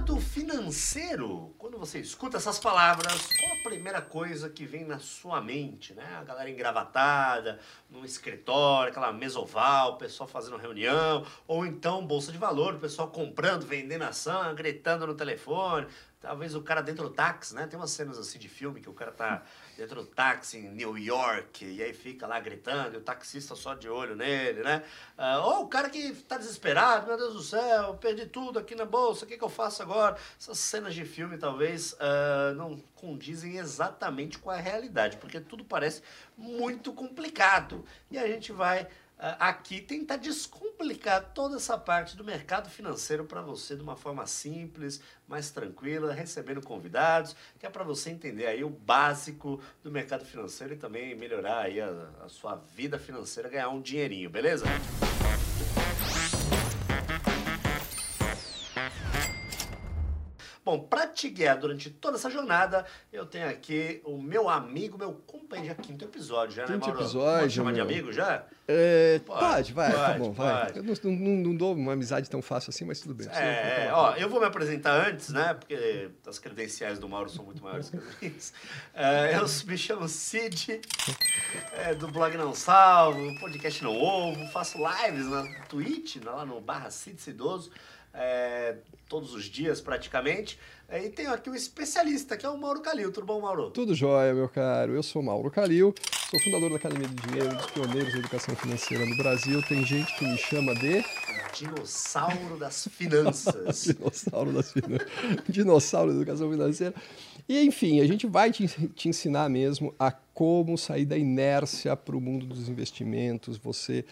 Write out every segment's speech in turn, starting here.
mercado financeiro, quando você escuta essas palavras, qual a primeira coisa que vem na sua mente, né? A galera engravatada, num escritório, aquela mesa oval, o pessoal fazendo reunião, ou então bolsa de valor, o pessoal comprando, vendendo ação, gritando no telefone, talvez o cara dentro do táxi, né? Tem umas cenas assim de filme que o cara tá dentro do táxi em New York, e aí fica lá gritando, e o taxista só de olho nele, né? Ou o cara que tá desesperado, meu Deus do céu, perdi tudo aqui na bolsa, o que, que eu faço agora? Essas cenas de filme talvez uh, não condizem exatamente com a realidade, porque tudo parece muito complicado. E a gente vai aqui tentar descomplicar toda essa parte do mercado financeiro para você de uma forma simples, mais tranquila, recebendo convidados, que é para você entender aí o básico do mercado financeiro e também melhorar aí a, a sua vida financeira, ganhar um dinheirinho, beleza? Bom, para te guiar durante toda essa jornada, eu tenho aqui o meu amigo, meu companheiro, já quinto episódio, já, quinto né, Mauro? episódio. Pode chamar de amigo já? É, pode, pode, vai, tá pode, tá bom, vai. Eu não, não, não, dou uma amizade tão fácil assim, mas tudo bem. É, é ó, eu vou me apresentar antes, né? Porque as credenciais do Mauro são muito maiores que as minhas. É, eu me chamo Cid, é, do blog Não Salvo, podcast Não Ovo, faço lives na Twitch, lá no barra Cid Cidoso é, todos os dias praticamente. É, e tenho aqui um especialista, que é o Mauro Calil. Tudo bom, Mauro? Tudo jóia, meu caro. Eu sou Mauro Calil, sou fundador da Academia de Dinheiro, dos pioneiros da educação financeira no Brasil. Tem gente que me chama de... Dinossauro das finanças. Dinossauro das finanças. Dinossauro da educação financeira. E, enfim, a gente vai te, te ensinar mesmo a como sair da inércia para o mundo dos investimentos. Você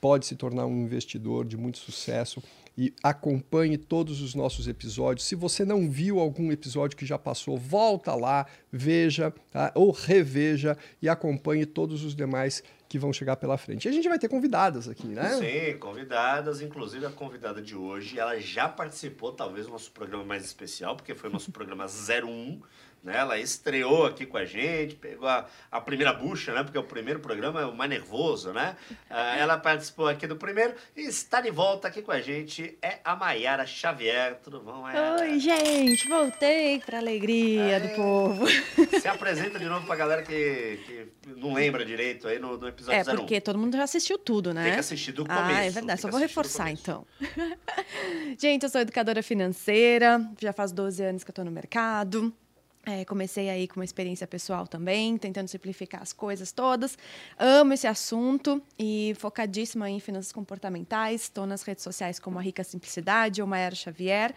pode se tornar um investidor de muito sucesso e acompanhe todos os nossos episódios. Se você não viu algum episódio que já passou, volta lá, veja tá? ou reveja e acompanhe todos os demais que vão chegar pela frente. E a gente vai ter convidadas aqui, né? Sim, convidadas, inclusive a convidada de hoje, ela já participou, talvez, do nosso programa mais especial, porque foi o nosso programa 01, né? Ela estreou aqui com a gente, pegou a, a primeira bucha, né? Porque o primeiro programa é o mais nervoso, né? Uh, ela participou aqui do primeiro e está de volta aqui com a gente. É a Maiara Xavier. Tudo bom, Maiara? Oi, gente. Voltei para alegria é... do povo. Se apresenta de novo para a galera que, que não lembra direito aí no, no episódio É, porque 01. todo mundo já assistiu tudo, né? Tem que assistir do começo. Ah, é verdade. Só vou reforçar, então. gente, eu sou educadora financeira. Já faz 12 anos que eu estou no mercado. É, comecei aí com uma experiência pessoal também, tentando simplificar as coisas todas. Amo esse assunto e focadíssima em finanças comportamentais. Estou nas redes sociais como a Rica Simplicidade ou Maera Xavier,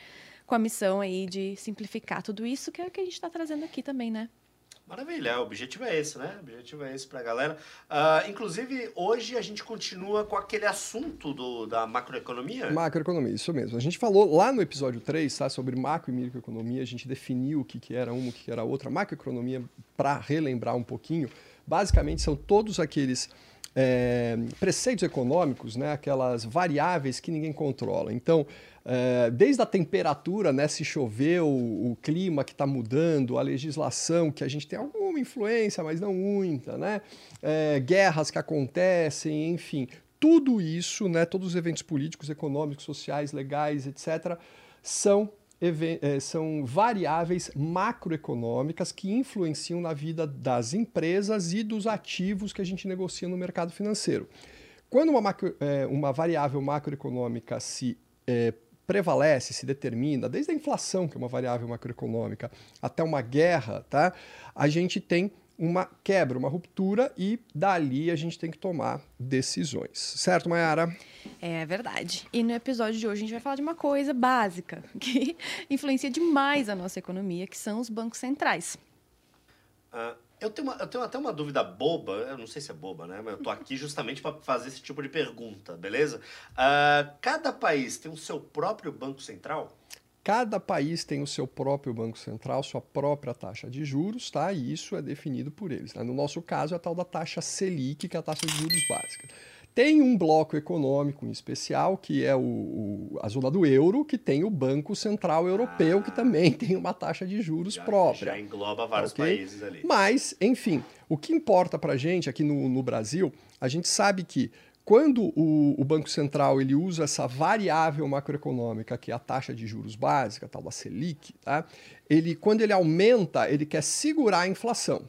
com a missão aí de simplificar tudo isso, que é o que a gente está trazendo aqui também, né? Maravilha, o objetivo é esse, né? O objetivo é esse para a galera. Uh, inclusive, hoje a gente continua com aquele assunto do, da macroeconomia. Macroeconomia, isso mesmo. A gente falou lá no episódio 3 tá, sobre macro e microeconomia, a gente definiu o que, que era uma, o que, que era outra. Macroeconomia, para relembrar um pouquinho, basicamente são todos aqueles é, preceitos econômicos, né, aquelas variáveis que ninguém controla. Então, é, desde a temperatura, né, se chover, o, o clima que está mudando, a legislação, que a gente tem alguma influência, mas não muita, né, é, guerras que acontecem, enfim, tudo isso, né, todos os eventos políticos, econômicos, sociais, legais, etc., são é, são variáveis macroeconômicas que influenciam na vida das empresas e dos ativos que a gente negocia no mercado financeiro. Quando uma, macro, é, uma variável macroeconômica se é, prevalece, se determina, desde a inflação, que é uma variável macroeconômica, até uma guerra, tá? a gente tem uma quebra, uma ruptura e dali a gente tem que tomar decisões. Certo, Mayara? É verdade. E no episódio de hoje a gente vai falar de uma coisa básica que influencia demais a nossa economia, que são os bancos centrais. Uh, eu, tenho uma, eu tenho até uma dúvida boba, eu não sei se é boba, né? Mas eu tô aqui justamente para fazer esse tipo de pergunta, beleza? Uh, cada país tem o seu próprio banco central? Cada país tem o seu próprio Banco Central, sua própria taxa de juros, tá? E isso é definido por eles. Né? No nosso caso, é a tal da taxa Selic, que é a taxa de juros básica. Tem um bloco econômico em especial, que é o, o, a zona do euro, que tem o Banco Central Europeu, ah, que também tem uma taxa de juros já, própria. Já engloba vários okay? países ali. Mas, enfim, o que importa para a gente aqui no, no Brasil, a gente sabe que quando o, o, Banco Central ele usa essa variável macroeconômica, que é a taxa de juros básica, a tal da Selic, tá? ele, quando ele aumenta, ele quer segurar a inflação.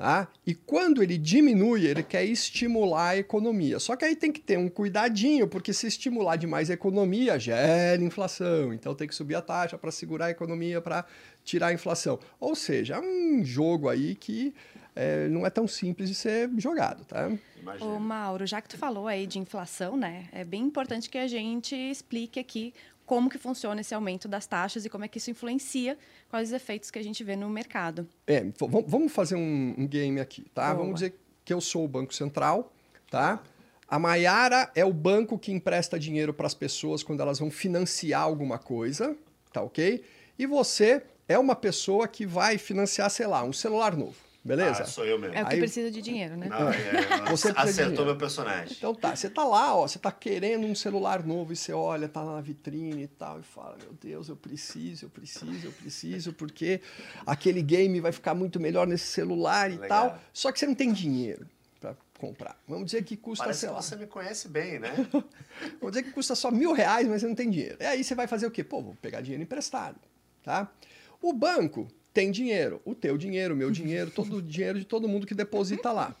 Tá? E quando ele diminui, ele quer estimular a economia. Só que aí tem que ter um cuidadinho, porque se estimular demais a economia, gera inflação. Então tem que subir a taxa para segurar a economia, para tirar a inflação. Ou seja, é um jogo aí que é, não é tão simples de ser jogado, tá? Ô, Mauro, já que tu falou aí de inflação, né? É bem importante que a gente explique aqui como que funciona esse aumento das taxas e como é que isso influencia, quais os efeitos que a gente vê no mercado. É, vamos fazer um, um game aqui, tá? Boa. Vamos dizer que eu sou o Banco Central, tá? A Maiara é o banco que empresta dinheiro para as pessoas quando elas vão financiar alguma coisa, tá ok? E você é uma pessoa que vai financiar, sei lá, um celular novo. Beleza? Ah, sou eu mesmo. É o que Aí, precisa de dinheiro, né? Não, é, você acertou meu personagem. Então tá, você tá lá, ó, você tá querendo um celular novo e você olha, tá lá na vitrine e tal, e fala, meu Deus, eu preciso, eu preciso, eu preciso, porque aquele game vai ficar muito melhor nesse celular e Legal. tal. Só que você não tem dinheiro para comprar. Vamos dizer que custa, Parece sei que lá. você me conhece bem, né? Vamos dizer que custa só mil reais, mas você não tem dinheiro. E aí você vai fazer o quê? Pô, vou pegar dinheiro emprestado, tá? O banco tem dinheiro. O teu dinheiro, o meu dinheiro, todo o dinheiro de todo mundo que deposita lá.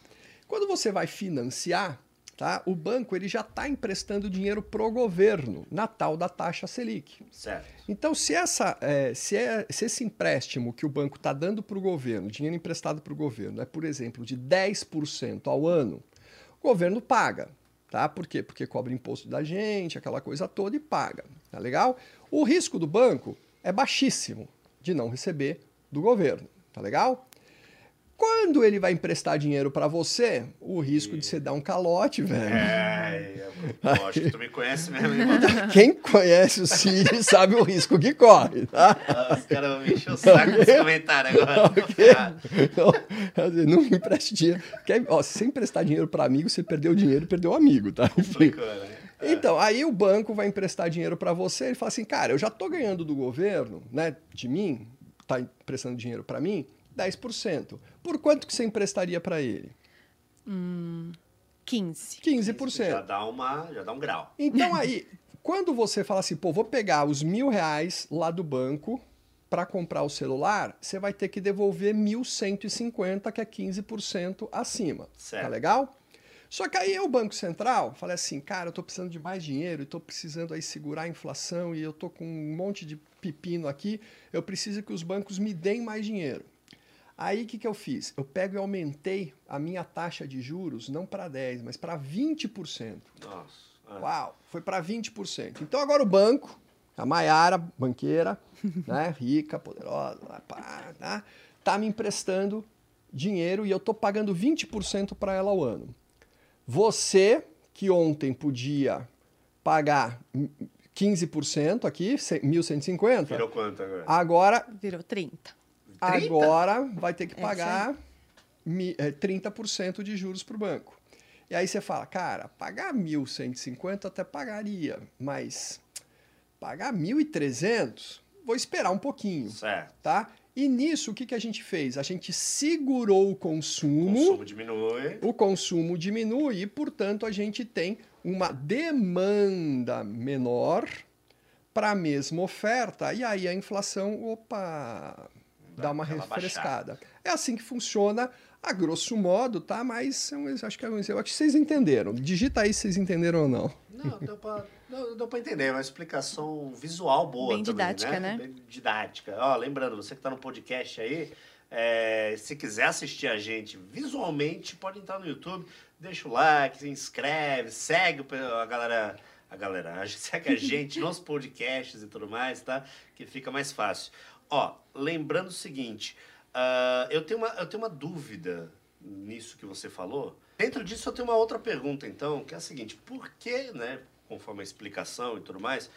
Quando você vai financiar, tá? O banco ele já está emprestando dinheiro pro governo na tal da taxa Selic. Certo. Então, se, essa, é, se, é, se esse empréstimo que o banco está dando para o governo, dinheiro emprestado para o governo, é, por exemplo, de 10% ao ano, o governo paga. Tá? Por quê? Porque cobra imposto da gente, aquela coisa toda e paga. Tá legal? O risco do banco é baixíssimo de não receber do governo. Tá legal? Quando ele vai emprestar dinheiro para você, o risco e... de você dar um calote, velho. É, eu acho que tu me conhece mesmo, Quem conhece o Siri sabe o risco que corre, tá? Ah, os caras vão me encher o saco nesse comentário agora. Okay. Não, não me empreste dinheiro. Quer, ó, se você emprestar dinheiro para amigo, você perdeu o dinheiro, perdeu o amigo, tá? Complicou, né? É. Então, aí o banco vai emprestar dinheiro para você, ele fala assim, cara, eu já tô ganhando do governo, né, de mim, está emprestando dinheiro para mim, 10%. Por quanto que você emprestaria para ele? Hum, 15%. 15%. Já dá, uma, já dá um grau. Então aí, quando você fala assim, pô, vou pegar os mil reais lá do banco para comprar o celular, você vai ter que devolver 1.150, que é 15% acima. Tá certo. Tá legal? Só que aí o Banco Central fala assim, cara, eu estou precisando de mais dinheiro, estou precisando aí segurar a inflação e eu estou com um monte de pepino aqui, eu preciso que os bancos me deem mais dinheiro. Aí o que, que eu fiz? Eu pego e aumentei a minha taxa de juros não para 10, mas para 20%. Nossa. É. Uau, foi para 20%. Então agora o banco, a Maiara, banqueira, né, rica, poderosa, pá, tá, tá me emprestando dinheiro e eu estou pagando 20% para ela ao ano. Você, que ontem podia pagar 15% aqui, 1.150. Virou quanto agora? Agora. Virou 30%. Agora vai ter que é pagar é 30% de juros para o banco. E aí você fala, cara, pagar 1.150 até pagaria, mas pagar 1.300, vou esperar um pouquinho. Certo. Tá? E nisso, o que, que a gente fez? A gente segurou o consumo. O consumo diminui. O consumo diminui e, portanto, a gente tem uma demanda menor para a mesma oferta. E aí a inflação, opa, dá, dá uma refrescada. Baixada. É assim que funciona a grosso modo, tá? Mas eu acho que, é eu acho que vocês entenderam. Digita aí se vocês entenderam ou não. Não, deu para não, deu para entender, é uma explicação visual boa Bem também, didática, né? né? Bem didática. Ó, lembrando, você que está no podcast aí, é, se quiser assistir a gente visualmente, pode entrar no YouTube, deixa o like, se inscreve, segue a galera, a galera, segue a gente nos podcasts e tudo mais, tá? Que fica mais fácil. Ó, lembrando o seguinte, uh, eu, tenho uma, eu tenho uma dúvida nisso que você falou. Dentro disso eu tenho uma outra pergunta, então, que é a seguinte, por que, né, conforme a explicação e tudo mais,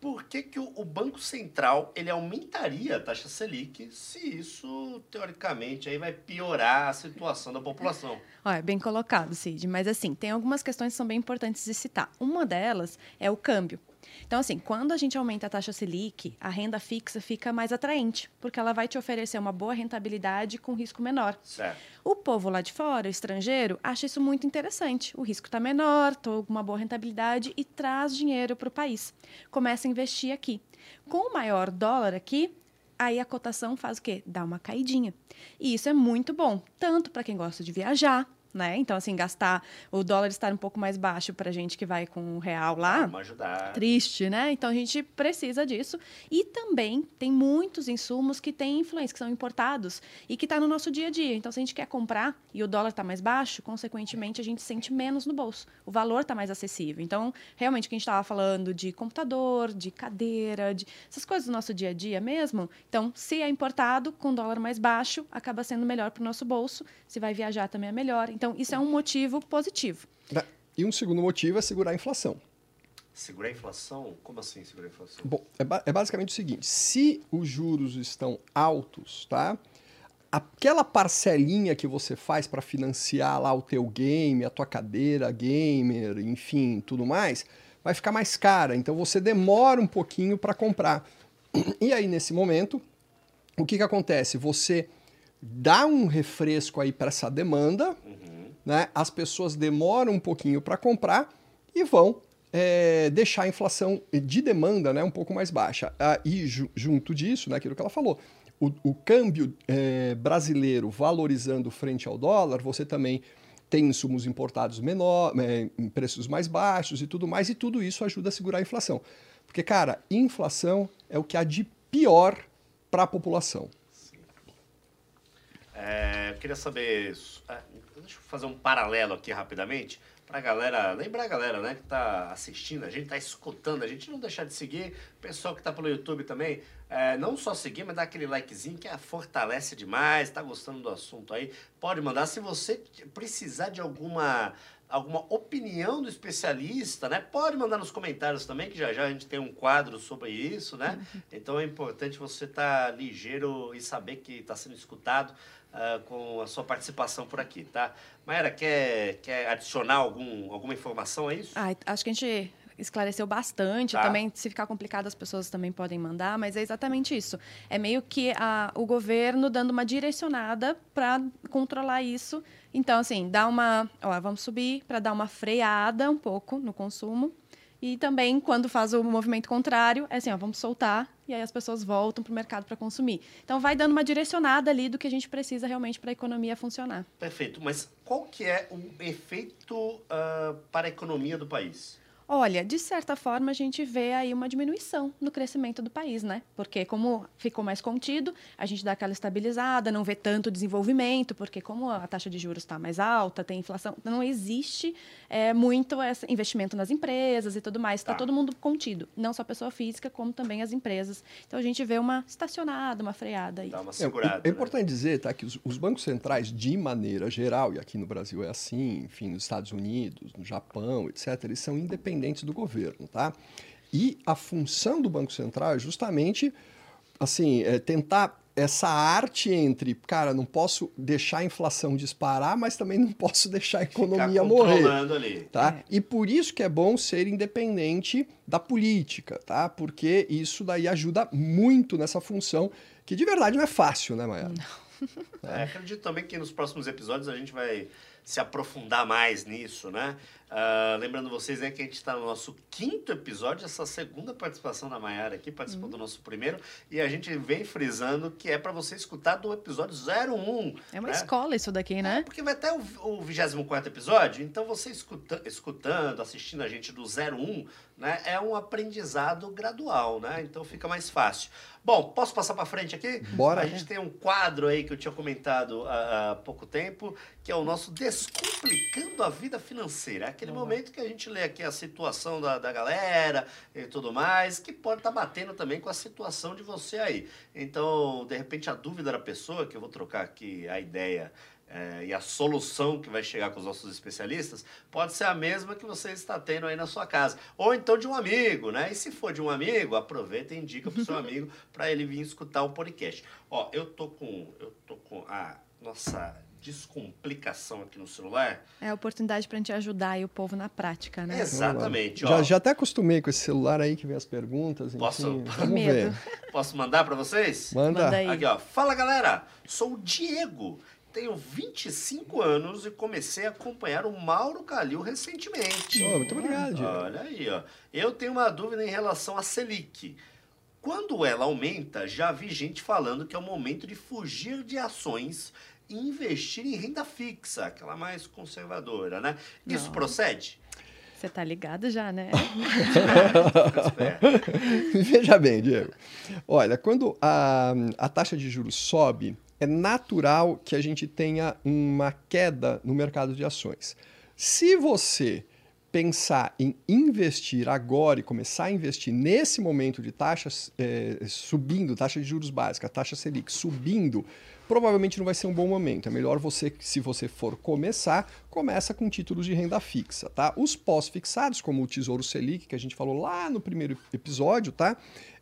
por que, que o, Banco Central ele aumentaria a taxa Selic se isso, teoricamente, aí vai piorar a situação da população? Olha, bem colocado, Cid. Mas assim, tem algumas questões que são bem importantes de citar. Uma delas é o câmbio. Então, assim, quando a gente aumenta a taxa Selic, a renda fixa fica mais atraente, porque ela vai te oferecer uma boa rentabilidade com risco menor. Certo. O povo lá de fora, o estrangeiro, acha isso muito interessante. O risco está menor, estou com uma boa rentabilidade e traz dinheiro para o país. Começa a investir aqui. Com o maior dólar aqui, aí a cotação faz o quê? Dá uma caidinha. E isso é muito bom, tanto para quem gosta de viajar, né? Então, assim, gastar o dólar estar um pouco mais baixo para gente que vai com o real lá. Vamos ajudar. Triste, né? Então a gente precisa disso. E também tem muitos insumos que têm influência, que são importados e que está no nosso dia a dia. Então, se a gente quer comprar e o dólar está mais baixo, consequentemente a gente sente menos no bolso. O valor está mais acessível. Então, realmente, o que a gente estava falando de computador, de cadeira, de essas coisas do nosso dia a dia mesmo. Então, se é importado, com dólar mais baixo, acaba sendo melhor para o nosso bolso. Se vai viajar também é melhor. Então, isso é um motivo positivo. Né? E um segundo motivo é segurar a inflação. Segurar a inflação? Como assim segurar a inflação? Bom, é, ba é basicamente o seguinte: se os juros estão altos, tá? Aquela parcelinha que você faz para financiar lá o teu game, a tua cadeira gamer, enfim, tudo mais, vai ficar mais cara. Então você demora um pouquinho para comprar. E aí nesse momento, o que que acontece? Você dá um refresco aí para essa demanda, uhum. Né? As pessoas demoram um pouquinho para comprar e vão é, deixar a inflação de demanda né, um pouco mais baixa. Ah, e ju junto disso, né, aquilo que ela falou, o, o câmbio é, brasileiro valorizando frente ao dólar, você também tem insumos importados menor, é, em preços mais baixos e tudo mais, e tudo isso ajuda a segurar a inflação. Porque, cara, inflação é o que há de pior para a população. É, eu queria saber. É, deixa eu fazer um paralelo aqui rapidamente pra galera, lembrar a galera, né, que tá assistindo, a gente tá escutando, a gente não deixar de seguir, o pessoal que tá pelo YouTube também, é, não só seguir, mas dar aquele likezinho que fortalece demais, tá gostando do assunto aí, pode mandar, se você precisar de alguma alguma opinião do especialista, né? Pode mandar nos comentários também, que já já a gente tem um quadro sobre isso, né? Então é importante você estar tá ligeiro e saber que está sendo escutado uh, com a sua participação por aqui, tá? Maera, quer, quer adicionar algum, alguma informação a isso? Ah, acho que a gente esclareceu bastante. Tá. Também, se ficar complicado, as pessoas também podem mandar, mas é exatamente isso. É meio que a, o governo dando uma direcionada para controlar isso. Então, assim, dá uma. Ó, vamos subir para dar uma freada um pouco no consumo. E também, quando faz o movimento contrário, é assim, ó, vamos soltar e aí as pessoas voltam para o mercado para consumir. Então, vai dando uma direcionada ali do que a gente precisa realmente para a economia funcionar. Perfeito. Mas qual que é o efeito uh, para a economia do país? Olha, de certa forma, a gente vê aí uma diminuição no crescimento do país, né? Porque como ficou mais contido, a gente dá aquela estabilizada, não vê tanto desenvolvimento, porque como a taxa de juros está mais alta, tem inflação, não existe é, muito esse investimento nas empresas e tudo mais. Está tá. todo mundo contido, não só a pessoa física, como também as empresas. Então a gente vê uma estacionada, uma freada aí. Dá uma segurada. É, é, é importante né? dizer, tá, que os, os bancos centrais, de maneira geral, e aqui no Brasil é assim, enfim, nos Estados Unidos, no Japão, etc., eles são independentes independentes do governo, tá? E a função do Banco Central é justamente assim, é tentar essa arte entre, cara, não posso deixar a inflação disparar, mas também não posso deixar a economia morrer. Ali. Tá? É. E por isso que é bom ser independente da política, tá? Porque isso daí ajuda muito nessa função, que de verdade não é fácil, né, Maia? Não. É, acredito também que nos próximos episódios a gente vai se aprofundar mais nisso, né? Uh, lembrando vocês né, que a gente está no nosso quinto episódio, essa segunda participação da Maiara aqui, participou uhum. do nosso primeiro, e a gente vem frisando que é para você escutar do episódio 01. É uma né? escola isso daqui, né? É, porque vai até o, o 24 episódio, então você escuta, escutando, assistindo a gente do 01, né, é um aprendizado gradual, né? Então fica mais fácil. Bom, posso passar para frente aqui? Bora. A gente tem um quadro aí que eu tinha comentado há, há pouco tempo, que é o nosso Descomplicando a Vida Financeira aquele uhum. momento que a gente lê aqui a situação da, da galera e tudo mais, que pode estar tá batendo também com a situação de você aí. Então, de repente, a dúvida da pessoa, que eu vou trocar aqui a ideia é, e a solução que vai chegar com os nossos especialistas pode ser a mesma que você está tendo aí na sua casa. Ou então de um amigo, né? E se for de um amigo, aproveita e indica para o seu amigo para ele vir escutar o podcast. Ó, eu tô com. Eu tô com a nossa descomplicação aqui no celular. É a oportunidade para a gente ajudar e o povo na prática, né? Exatamente. Já, já até acostumei com esse celular aí que vem as perguntas. Posso? Enfim, vamos ver. Posso mandar para vocês? Manda. Manda aí. Aqui, ó. Fala, galera. Sou o Diego. Tenho 25 anos e comecei a acompanhar o Mauro Calil recentemente. Oh, muito obrigado, Diego. Olha aí, ó. Eu tenho uma dúvida em relação à Selic. Quando ela aumenta, já vi gente falando que é o momento de fugir de ações investir em renda fixa, aquela mais conservadora, né? Isso Não. procede? Você tá ligado já, né? Veja bem, Diego. Olha, quando a, a taxa de juros sobe, é natural que a gente tenha uma queda no mercado de ações. Se você pensar em investir agora e começar a investir nesse momento de taxas eh, subindo, taxa de juros básica, taxa Selic subindo, provavelmente não vai ser um bom momento. É melhor você, se você for começar, começa com títulos de renda fixa, tá? Os pós-fixados, como o Tesouro Selic, que a gente falou lá no primeiro episódio, tá?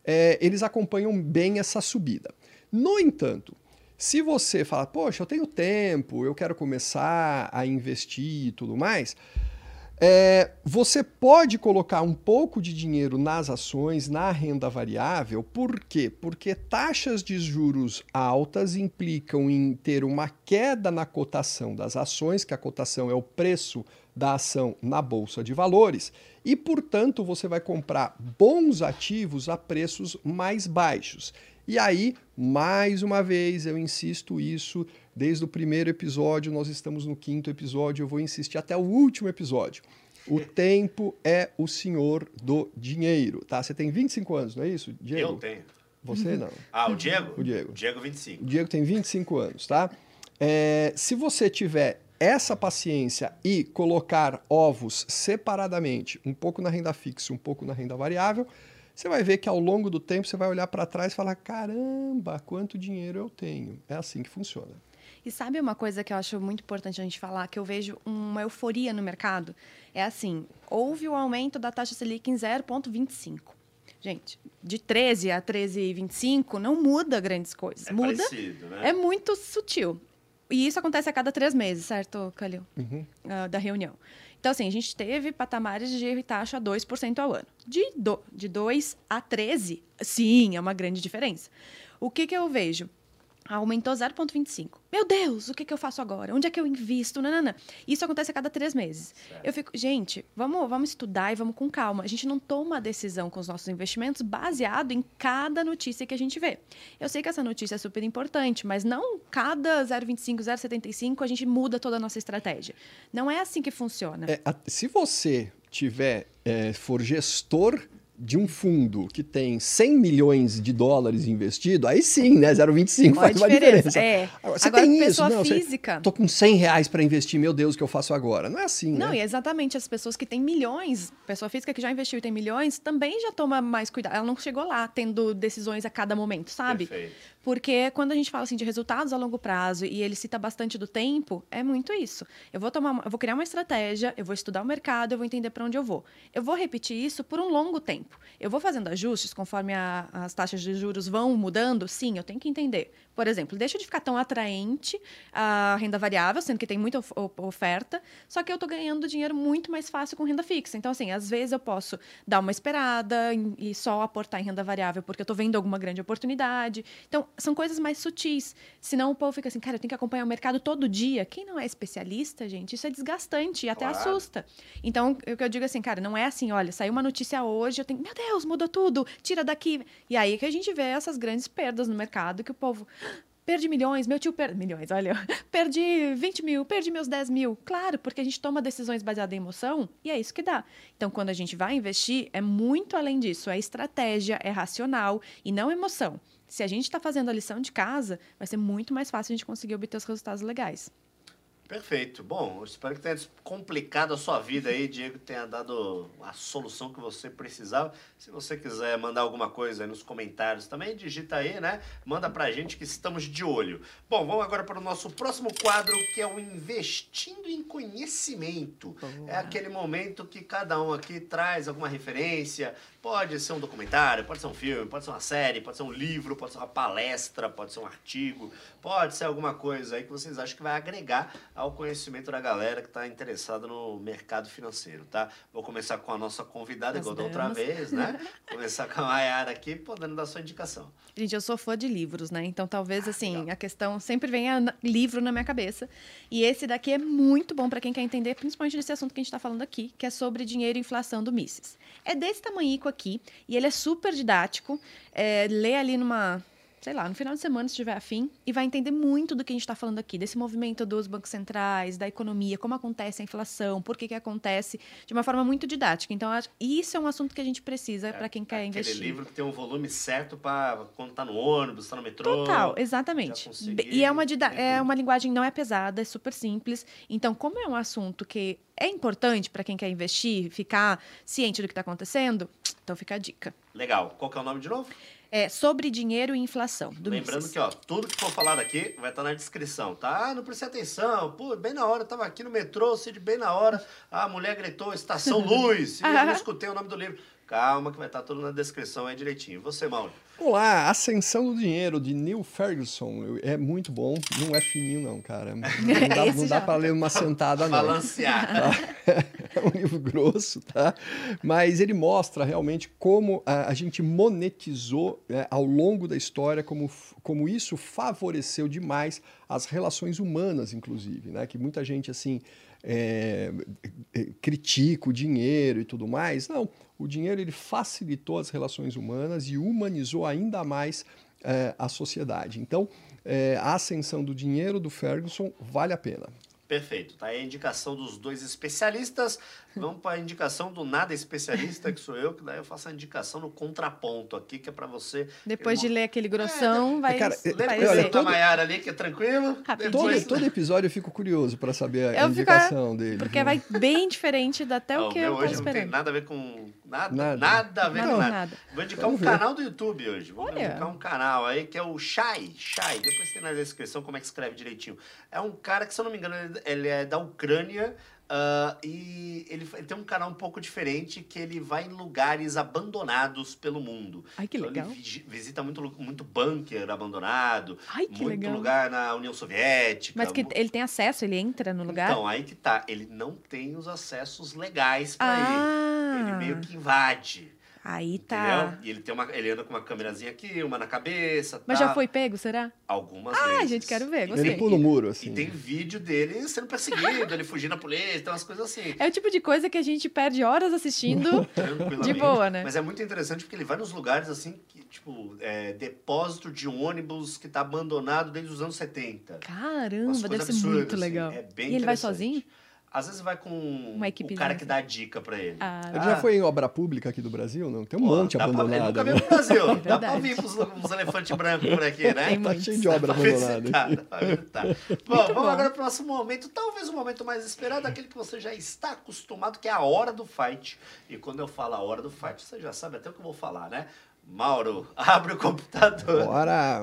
Eh, eles acompanham bem essa subida. No entanto, se você fala, poxa, eu tenho tempo, eu quero começar a investir e tudo mais, é, você pode colocar um pouco de dinheiro nas ações, na renda variável, por quê? Porque taxas de juros altas implicam em ter uma queda na cotação das ações, que a cotação é o preço da ação na bolsa de valores, e portanto você vai comprar bons ativos a preços mais baixos. E aí, mais uma vez, eu insisto isso desde o primeiro episódio, nós estamos no quinto episódio, eu vou insistir até o último episódio. O tempo é o senhor do dinheiro, tá? Você tem 25 anos, não é isso, Diego? Eu tenho. Você não. Ah, o Diego? O Diego. Diego 25. O Diego tem 25 anos, tá? É, se você tiver essa paciência e colocar ovos separadamente, um pouco na renda fixa, um pouco na renda variável, você vai ver que ao longo do tempo você vai olhar para trás e falar: caramba, quanto dinheiro eu tenho. É assim que funciona. E sabe uma coisa que eu acho muito importante a gente falar, que eu vejo uma euforia no mercado? É assim, houve o aumento da taxa Selic em 0,25. Gente, de 13 a 13,25 não muda grandes coisas. É muda, parecido, né? é muito sutil. E isso acontece a cada três meses, certo, Calil? Uhum. Ah, da reunião. Então, assim, a gente teve patamares de taxa 2% ao ano. De, do, de 2 a 13, sim, é uma grande diferença. O que, que eu vejo? Aumentou 0,25. Meu Deus, o que, que eu faço agora? Onde é que eu invisto? Nanana. Isso acontece a cada três meses. Eu fico, gente, vamos, vamos estudar e vamos com calma. A gente não toma decisão com os nossos investimentos baseado em cada notícia que a gente vê. Eu sei que essa notícia é super importante, mas não cada 0,25, 0,75 a gente muda toda a nossa estratégia. Não é assim que funciona. É, se você tiver, é, for gestor de um fundo que tem 100 milhões de dólares investido, aí sim, né? 0,25 Qual a faz uma diferença? diferença. É. Agora, você Agora, tem isso, pessoa não, você- física. Tô com 100 reais para investir, meu Deus, o que eu faço agora? Não é assim, Não, né? e exatamente as pessoas que têm milhões, pessoa física que já investiu e tem milhões, também já toma mais cuidado. Ela não chegou lá tendo decisões a cada momento, sabe? Perfeito. Porque quando a gente fala assim de resultados a longo prazo e ele cita bastante do tempo, é muito isso. Eu vou tomar, eu vou criar uma estratégia, eu vou estudar o mercado, eu vou entender para onde eu vou. Eu vou repetir isso por um longo tempo. Eu vou fazendo ajustes conforme a- as taxas de juros vão mudando. Sim, eu tenho que entender. Por exemplo, deixa de ficar tão atraente a renda variável, sendo que tem muita of- of- oferta, só que eu estou ganhando dinheiro muito mais fácil com renda fixa. Então, assim, às vezes eu posso dar uma esperada e só aportar em renda variável porque eu estou vendo alguma grande oportunidade. Então, são coisas mais sutis. Senão o povo fica assim, cara, eu tenho que acompanhar o mercado todo dia. Quem não é especialista, gente, isso é desgastante e até Claro. assusta. Então, o que eu digo assim, cara, não é assim, olha, saiu uma notícia hoje, eu tenho, meu Deus, mudou tudo, tira daqui. E aí que a gente vê essas grandes perdas no mercado que o povo. Perdi milhões, meu tio perde. Milhões, olha. Perdi 20 mil, perdi meus 10 mil. Claro, porque a gente toma decisões baseadas em emoção e é isso que dá. Então, quando a gente vai investir, é muito além disso. É estratégia, é racional e não emoção. Se a gente está fazendo a lição de casa, vai ser muito mais fácil a gente conseguir obter os resultados legais. Perfeito. Bom, eu espero que tenha complicado a sua vida aí, Diego, tenha dado a solução que você precisava. Se você quiser mandar alguma coisa aí nos comentários também, digita aí, né? Manda pra gente que estamos de olho. Bom, vamos agora para o nosso próximo quadro, que é o Investindo em Conhecimento. É aquele momento que cada um aqui traz alguma referência, Pode ser um documentário, pode ser um filme, pode ser uma série, pode ser um livro, pode ser uma palestra, pode ser um artigo, pode ser alguma coisa aí que vocês acham que vai agregar ao conhecimento da galera que está interessada no mercado financeiro, tá? Vou começar com a nossa convidada, igual da outra vez, né? começar com a Mayara aqui, podendo dar sua indicação. Gente, eu sou fã de livros, né? Então, talvez, assim, a questão sempre venha livro na minha cabeça. E esse daqui é muito bom para quem quer entender, principalmente desse assunto que a gente está falando aqui, que é sobre dinheiro e inflação do Mises. É desse tamanhico aqui, e ele é super didático. É, lê ali numa, sei lá, no final de semana, se tiver afim, e vai entender muito do que a gente está falando aqui, desse movimento dos bancos centrais, da economia, como acontece a inflação, por que, que acontece, de uma forma muito didática. Então, acho- isso é um assunto que a gente precisa para quem quer Aquele investir. livro que tem um volume certo para quando tá no ônibus, tá no metrô. Total, exatamente. E é uma, é uma linguagem não é pesada, é super simples. Então, como é um assunto que é importante para quem quer investir, ficar ciente do que está acontecendo, então fica a dica. Legal. Qual que é o nome de novo? É sobre dinheiro e inflação. Do Lembrando Mises. que, ó, tudo que for falado aqui vai estar na descrição, tá? Ah, não prestei atenção. Pô, bem na hora, eu tava aqui no metrô, Cid, bem na hora. A mulher gritou Estação Luz. E eu não escutei o nome do livro. Calma que vai estar tudo na descrição aí direitinho. E você, Mauro? Olá, Ascensão do Dinheiro, de Neil Ferguson. É muito bom. Não é fininho, não, cara. Não dá, não já- dá para ler numa sentada, não. Balancear. É um livro grosso, tá? Mas ele mostra realmente como a, a gente monetizou né, ao longo da história, como, como isso favoreceu demais as relações humanas, inclusive, né? Que muita gente, assim, é, é, critica o dinheiro e tudo mais. Não, o dinheiro ele facilitou as relações humanas e humanizou ainda mais é, a sociedade. Então, é, a ascensão do dinheiro do Ferguson vale a pena. Perfeito. Tá aí a indicação dos dois especialistas. Vamos para a indicação do nada especialista, que sou eu, que daí eu faço a indicação no contraponto aqui, que é para você. Depois de ler aquele grossão, vai, cara, é- vai Lembra olha, da todo- Maiara ali, que é tranquilo? Rapidinho. Todo, todo episódio eu fico curioso para saber a Eu fico- indicação dele. Porque viu? vai bem diferente da até Ó, o que meu eu hoje não tem esperando. nada a ver com nada, Nada. nada, a ver Nada com nada. nada. Vou indicar um Vamos ver. canal do YouTube hoje. Vou Olha. indicar um canal aí que é o Shai. Shai. Depois tem na descrição como é que escreve direitinho. É um cara que, se eu não me engano, ele- ele é da Ucrânia. Ah, e ele, ele tem um canal um pouco diferente que ele vai em lugares abandonados pelo mundo. Ai, que Então, legal. Ele vigi- visita muito, muito bunker abandonado, Ai, muito legal. lugar na União Soviética. Mas que ele tem acesso, ele entra no lugar? Então, aí que tá. Ele não tem os acessos legais pra ah, ir. Ele meio que invade. Aí tá. Entendeu? E ele, tem uma, ele anda com uma câmerazinha aqui, uma na cabeça. Mas tá? já foi pego, será? Algumas Ah, vezes. gente, quero ver, E gostei. Ele pula o muro, E assim. tem vídeo dele sendo perseguido, ele fugindo da polícia, tem umas coisas assim. É o tipo de coisa que a gente perde horas assistindo. Tranquilamente. De boa, né? Mas é muito interessante porque ele vai nos lugares assim, que, tipo, é, depósito de ônibus que tá abandonado desde os anos 70. Umas Caramba, deve ser absurdas, muito assim. legal. É bem e ele vai sozinho? Às vezes vai com Uma o cara que dá a dica pra ele. Ah, Ele já foi em obra pública aqui do Brasil? Não? Tem um Pô, monte dá pra- Ele abandonado. nunca veio pro Brasil. dá pra vir pros, uns elefantes brancos por aqui, né? Tem Tá muitos. cheio de obra pra abandonada. pra visitar. Bom, Muito vamos bom. agora pro nosso momento, talvez o momento mais esperado, aquele que você já está acostumado, que é a hora do fight. E quando eu falo a hora do fight, você já sabe até o que eu vou falar, né? Mauro, abre o computador Bora!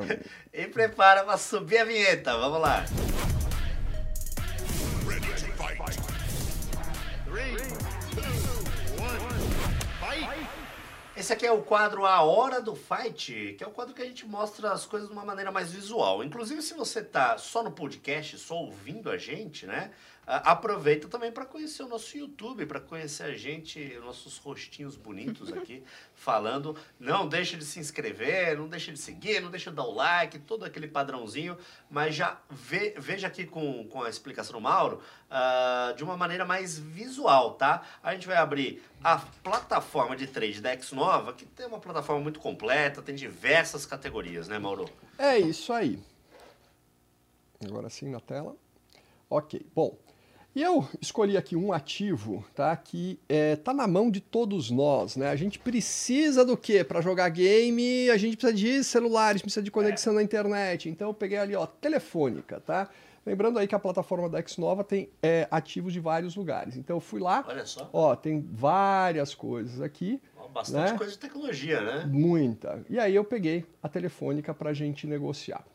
e prepara para subir a vinheta. Vamos lá. Esse aqui é o quadro A Hora do Fight, que é o quadro que a gente mostra as coisas de uma maneira mais visual. Inclusive, se você tá só no podcast, só ouvindo a gente, né? Aproveita também para conhecer o nosso YouTube, para conhecer a gente, nossos rostinhos bonitos aqui falando. Não deixe de se inscrever, não deixe de seguir, não deixe de dar o like, todo aquele padrãozinho. Mas já ve- veja aqui com, com a explicação do Mauro ah, de uma maneira mais visual, tá? A gente vai abrir a plataforma de trade da Xnova, que tem uma plataforma muito completa, tem diversas categorias, né, Mauro? É isso aí. Agora sim na tela. Ok, bom. E eu escolhi aqui um ativo, tá? Que é, tá na mão de todos nós, né? A gente precisa do quê? Para jogar game, a gente precisa de celulares, precisa de conexão na internet. Então eu peguei ali, ó, telefônica, tá? Lembrando aí que a plataforma da Xnova tem é, ativos de vários lugares. Então eu fui lá, Olha só, ó, tem várias coisas aqui. bastante né? coisa de tecnologia, né? Muita. E aí eu peguei a telefônica para a gente negociar.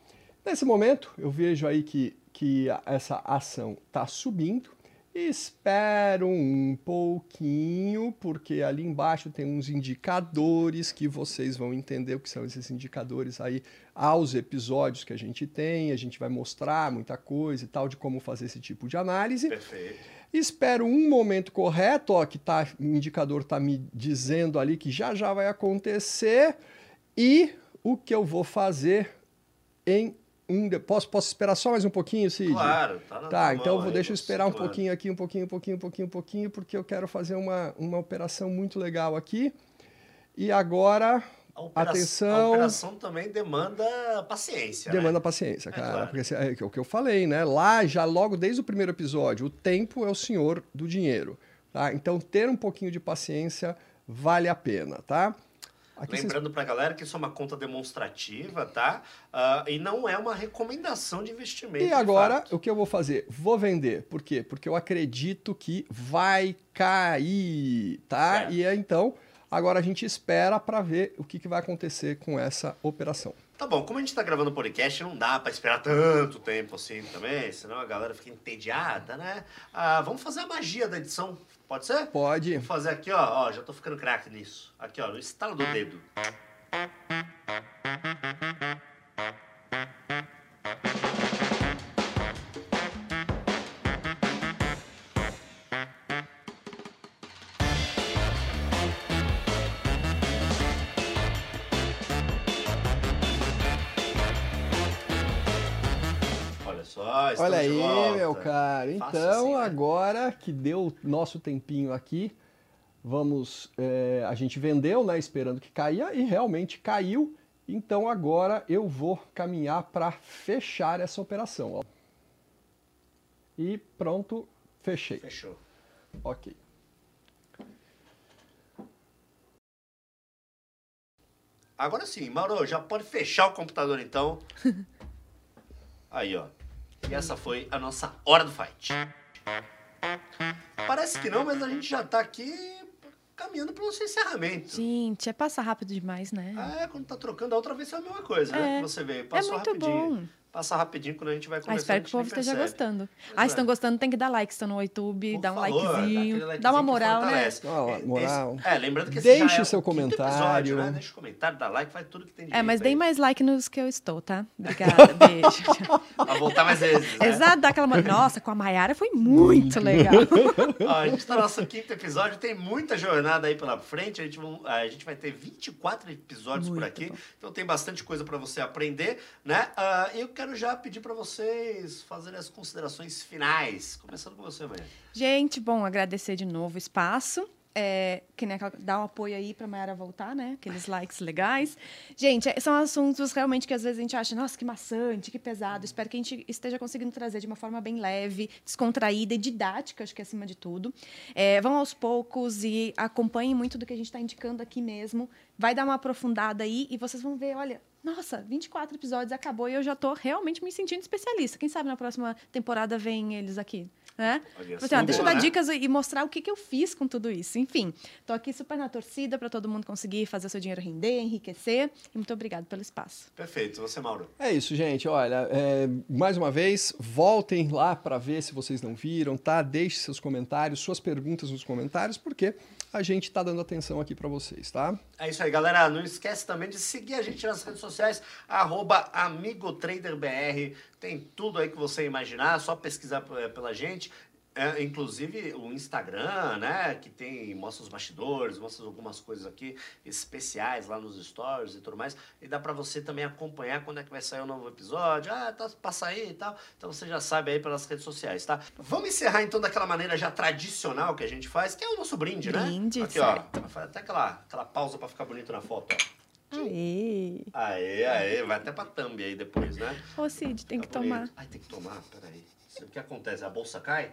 Nesse momento, eu vejo aí que, que essa ação está subindo Espero um pouquinho, porque ali embaixo tem uns indicadores que vocês vão entender o que são esses indicadores aí aos episódios que a gente tem. A gente vai mostrar muita coisa e tal de como fazer esse tipo de análise. Perfeito. Espero um momento correto, ó, que tá, o indicador está me dizendo ali que já já vai acontecer. E o que eu vou fazer em um. Posso, posso esperar só mais um pouquinho, Cid? Claro, tá na Tá, então mão vou aí, deixa eu esperar um segurando. pouquinho aqui, um pouquinho, um pouquinho, um pouquinho, um pouquinho, porque eu quero fazer uma, uma operação muito legal aqui. E agora, A opera- atenção. A operação também demanda paciência. demanda né? paciência, É cara. claro. Porque é o que eu falei, né? Lá, já logo desde o primeiro episódio, o tempo é o senhor do dinheiro. Tá? Então, ter um pouquinho de paciência vale a pena, tá? Aqui vocês Lembrando pra galera que isso é uma conta demonstrativa, tá? Ah, e não é uma recomendação de investimento. E agora, o que eu vou fazer? Vou vender. Por quê? Porque eu acredito que vai cair, tá? Certo. E é, então, agora a gente espera para ver o que, que vai acontecer com essa operação. Tá bom, como a gente tá gravando podcast, não dá pra esperar tanto tempo assim também, senão a galera fica entediada, né? Ah, vamos fazer a magia da edição, pode ser? Pode. Vou fazer aqui, ó, ó, já tô ficando craque nisso. Aqui, ó, no estalo do dedo. Olha aí, meu cara. Então, assim, né? agora que deu o nosso tempinho aqui, vamos. é, a gente vendeu, né? Esperando que caia, e realmente caiu. Então agora eu vou caminhar para fechar essa operação. Ó. E pronto, fechei. Fechou. Ok. Agora sim, Mauro, já pode fechar o computador então. Aí, ó. E essa foi a nossa hora do fight. Parece que não, mas a gente já tá aqui caminhando para o nosso encerramento. Gente, é passar rápido demais, né? É, quando tá trocando, a outra vez foi a mesma coisa, né? É. Que você. É Passou muito rapidinho. bom. Passa rapidinho quando a gente vai Ah, conversando. espero que o a povo esteja percebe. gostando. Pois Ah, é. estão gostando, tem que dar like. Estão no YouTube, Por dá um favor, dá likezinho. likezinho Dá uma que moral, né? Dá moral. é, lembrando que esse Deixe já é o seu episódio, comentário. né? Deixa o comentário, dá like, faz tudo que tem É, direito mas aí. deem mais like nos que eu estou, tá? Obrigada, beijo. Pra voltar mais vezes, né? Exato, dá aquela. Nossa, com a Mayara foi muito legal. Ó, a gente tá no nosso quinto episódio, tem muita jornada aí pela frente. A gente, a gente vai ter 24 episódios por Muito aqui, bom. então tem bastante coisa para você aprender, né? Ah, eu quero já pedir para vocês fazerem as considerações finais, começando com você, Maria. Gente, bom, agradecer de novo o espaço. É, que aquela- dar um apoio aí pra Mayara voltar, né? Aqueles likes legais. Gente, é- são assuntos realmente que às vezes a gente acha, nossa, que maçante, que pesado. Espero que a gente esteja conseguindo trazer de uma forma bem leve, descontraída e didática, acho que acima de tudo. É, vão aos poucos e acompanhem muito do que a gente está indicando aqui mesmo. Vai dar uma aprofundada aí e vocês vão ver, olha, nossa, 24 episódios acabou e eu já tô realmente me sentindo especialista. Quem sabe na próxima temporada vem eles aqui, né? Olha Assim, ó, deixa eu né? dar dicas e mostrar o que, que eu fiz com tudo isso. Enfim, tô aqui super na torcida para todo mundo conseguir fazer seu dinheiro render, enriquecer. E muito obrigado pelo espaço. Perfeito, você, Mauro. É isso, gente. Olha, é, mais uma vez, voltem lá para ver se vocês não viram, tá? Deixe seus comentários, suas perguntas nos comentários, porque a gente está dando atenção aqui para vocês, tá? É isso aí, galera. Não esquece também de seguir a gente nas redes sociais, arroba AmigoTraderBR. Tem tudo aí que você imaginar, só pesquisar pela gente. É, inclusive o Instagram, né? Que tem, mostra os bastidores, mostra algumas coisas aqui especiais lá nos stories e tudo mais. E dá pra você também acompanhar quando é que vai sair o novo episódio. Ah, tá pra sair e tal. Então você já sabe aí pelas redes sociais, tá? Vamos encerrar então daquela maneira já tradicional que a gente faz, que é o nosso brinde, né? Brinde, Aqui, certo. ó. Faz até aquela, aquela pausa pra ficar bonito na foto, ó. Aê! Aê, aê, vai até pra thumb aí depois, né? Ô, Cid, tem Tá que tomar. bonito. Ai, tem que tomar, peraí. O que acontece? A bolsa cai?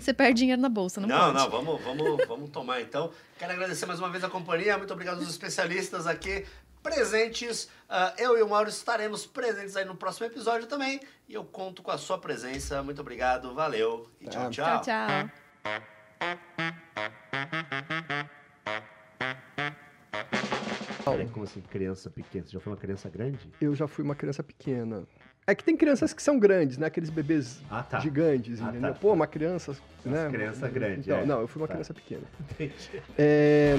Você perde dinheiro na bolsa, não, Não, pode. não, vamos, vamos, vamos tomar então. Quero agradecer mais uma vez a companhia, muito obrigado aos especialistas aqui presentes. Ah, eu e o Mauro estaremos presentes aí no próximo episódio também. E eu conto com a sua presença. Muito obrigado, valeu e tchau, Tá. Tchau, tchau. É como assim, criança pequena? Você já foi uma criança grande? Eu já fui uma criança pequena. É que tem crianças que são grandes, né? Aqueles bebês Ah, tá. gigantes, Ah, entendeu? tá. Pô, uma criança, né? criança grande, Então, é. Não, eu fui uma Tá. criança pequena. Entendi. É,